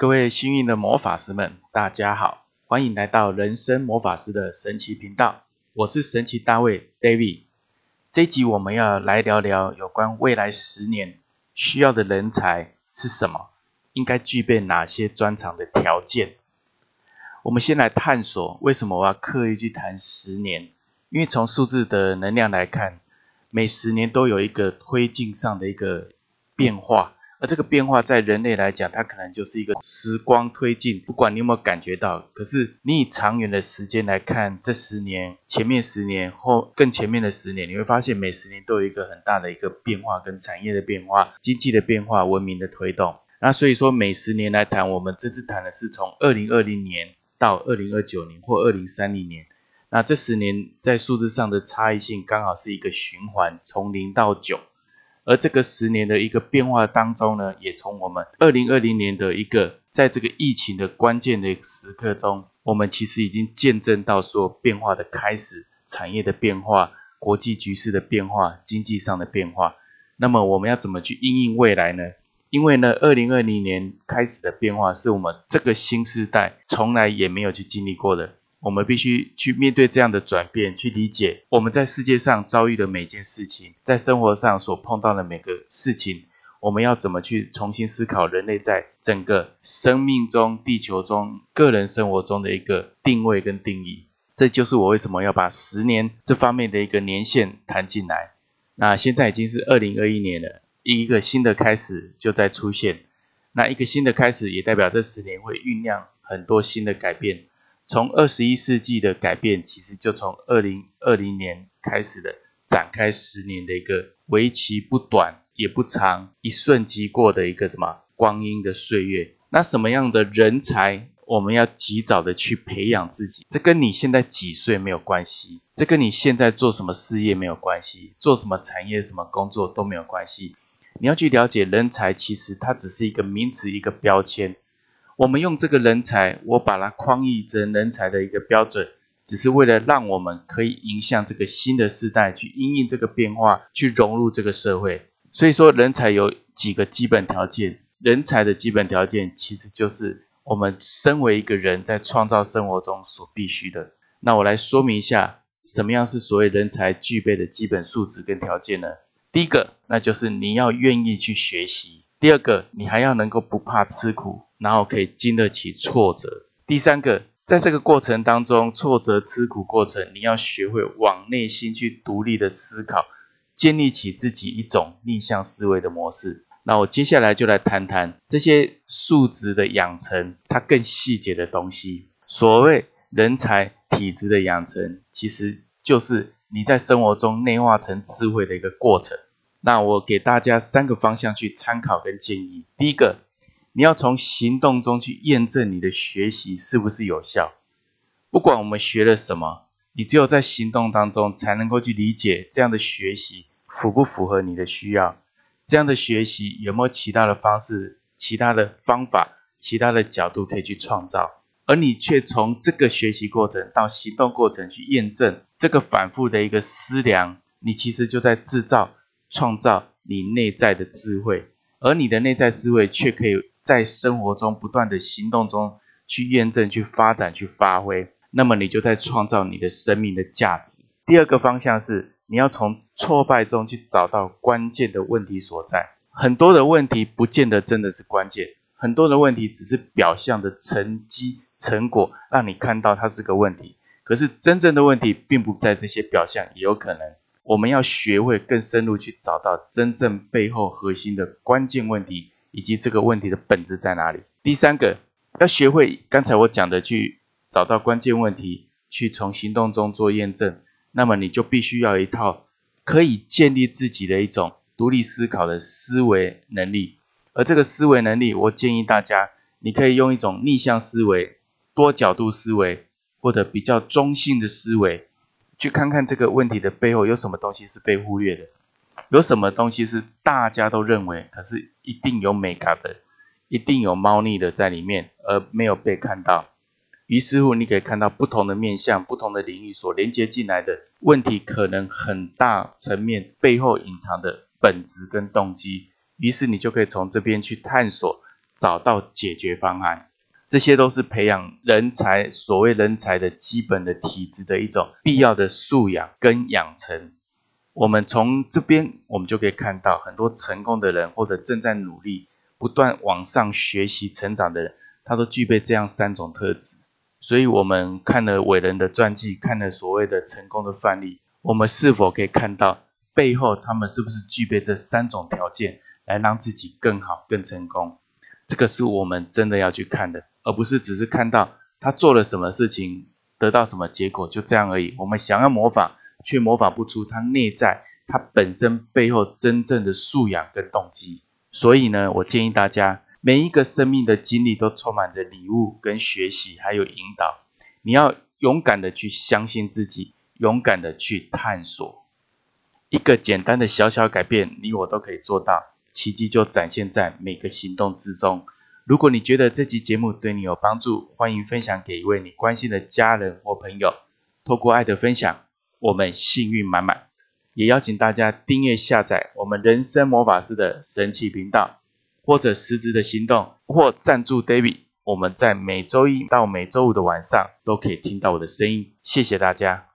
各位幸运的魔法师们，大家好，欢迎来到人生魔法师的神奇频道。我是神奇大卫 David。这集我们要来聊聊有关未来十年需要的人才是什么，应该具备哪些专长的条件。我们先来探索为什么我要刻意去谈十年，因为从数字的能量来看，每十年都有一个推进上的一个变化。而这个变化在人类来讲，它可能就是一个时光推进，不管你有没有感觉到。可是你以长远的时间来看，这十年、前面十年或更前面的十年，你会发现每十年都有一个很大的一个变化，跟产业的变化、经济的变化、文明的推动。那所以说，每十年来谈，我们这次谈的是从二零二零年到二零二九年或二零三零年。那这十年在数字上的差异性刚好是一个循环，从零到九。而这个十年的一个变化当中呢，也从我们二零二零年的一个在这个疫情的关键的时刻中，我们其实已经见证到说变化的开始，产业的变化，国际局势的变化，经济上的变化。那么我们要怎么去应应未来呢？因为呢，二零二零年开始的变化是我们这个新时代从来也没有去经历过的。我们必须去面对这样的转变，去理解我们在世界上遭遇的每件事情，在生活上所碰到的每个事情，我们要怎么去重新思考人类在整个生命中、地球中、个人生活中的一个定位跟定义。这就是我为什么要把十年这方面的一个年限谈进来。那现在已经是二零二一年了，一个新的开始就在出现。那一个新的开始也代表这十年会酝酿很多新的改变。从二十一世纪的改变，其实就从二零二零年开始的展开十年的一个为期不短也不长、一瞬即过的一个什么光阴的岁月。那什么样的人才，我们要及早的去培养自己？这跟你现在几岁没有关系，这跟你现在做什么事业没有关系，做什么产业、什么工作都没有关系。你要去了解人才，其实它只是一个名词，一个标签。我们用这个人才，我把它框译成人才的一个标准，只是为了让我们可以迎向这个新的时代，去应应这个变化，去融入这个社会。所以说，人才有几个基本条件，人才的基本条件其实就是我们身为一个人在创造生活中所必须的。那我来说明一下，什么样是所谓人才具备的基本素质跟条件呢？第一个，那就是你要愿意去学习。第二个，你还要能够不怕吃苦，然后可以经得起挫折。第三个，在这个过程当中，挫折、吃苦过程，你要学会往内心去独立的思考，建立起自己一种逆向思维的模式。那我接下来就来谈谈这些素质的养成，它更细节的东西。所谓人才体质的养成，其实就是你在生活中内化成智慧的一个过程。那我给大家三个方向去参考跟建议。第一个，你要从行动中去验证你的学习是不是有效。不管我们学了什么，你只有在行动当中才能够去理解这样的学习符不符合你的需要，这样的学习有没有其他的方式、其他的方法、其他的角度可以去创造，而你却从这个学习过程到行动过程去验证这个反复的一个思量，你其实就在制造。创造你内在的智慧，而你的内在智慧却可以在生活中不断的行动中去验证、去发展、去发挥。那么你就在创造你的生命的价值。第二个方向是，你要从挫败中去找到关键的问题所在。很多的问题不见得真的是关键，很多的问题只是表象的成绩成果，让你看到它是个问题。可是真正的问题并不在这些表象，也有可能。我们要学会更深入去找到真正背后核心的关键问题，以及这个问题的本质在哪里。第三个，要学会刚才我讲的去找到关键问题，去从行动中做验证。那么你就必须要一套可以建立自己的一种独立思考的思维能力。而这个思维能力，我建议大家，你可以用一种逆向思维、多角度思维，或者比较中性的思维。去看看这个问题的背后有什么东西是被忽略的，有什么东西是大家都认为，可是一定有美感的，一定有猫腻的在里面，而没有被看到。于是乎，你可以看到不同的面向、不同的领域所连接进来的问题，可能很大层面背后隐藏的本质跟动机。于是你就可以从这边去探索找到解决方案。这些都是培养人才，所谓人才的基本的体质的一种必要的素养跟养成。我们从这边，我们就可以看到很多成功的人，或者正在努力、不断往上学习、成长的人，他都具备这样三种特质。所以，我们看了伟人的传记，看了所谓的成功的范例，我们是否可以看到背后他们是不是具备这三种条件，来让自己更好、更成功？这个是我们真的要去看的。而不是只是看到他做了什么事情，得到什么结果，就这样而已。我们想要模仿，却模仿不出他内在、他本身背后真正的素养跟动机。所以呢，我建议大家，每一个生命的经历都充满着礼物跟学习，还有引导。你要勇敢的去相信自己，勇敢的去探索。一个简单的小小改变，你我都可以做到，奇迹就展现在每个行动之中。如果你觉得这集节目对你有帮助，欢迎分享给一位你关心的家人或朋友。透过爱的分享，我们幸运满满。也邀请大家订阅下载我们人生魔法师的神奇频道，或者实质的行动，或赞助 David。我们在每周一到每周五的晚上都可以听到我的声音。谢谢大家。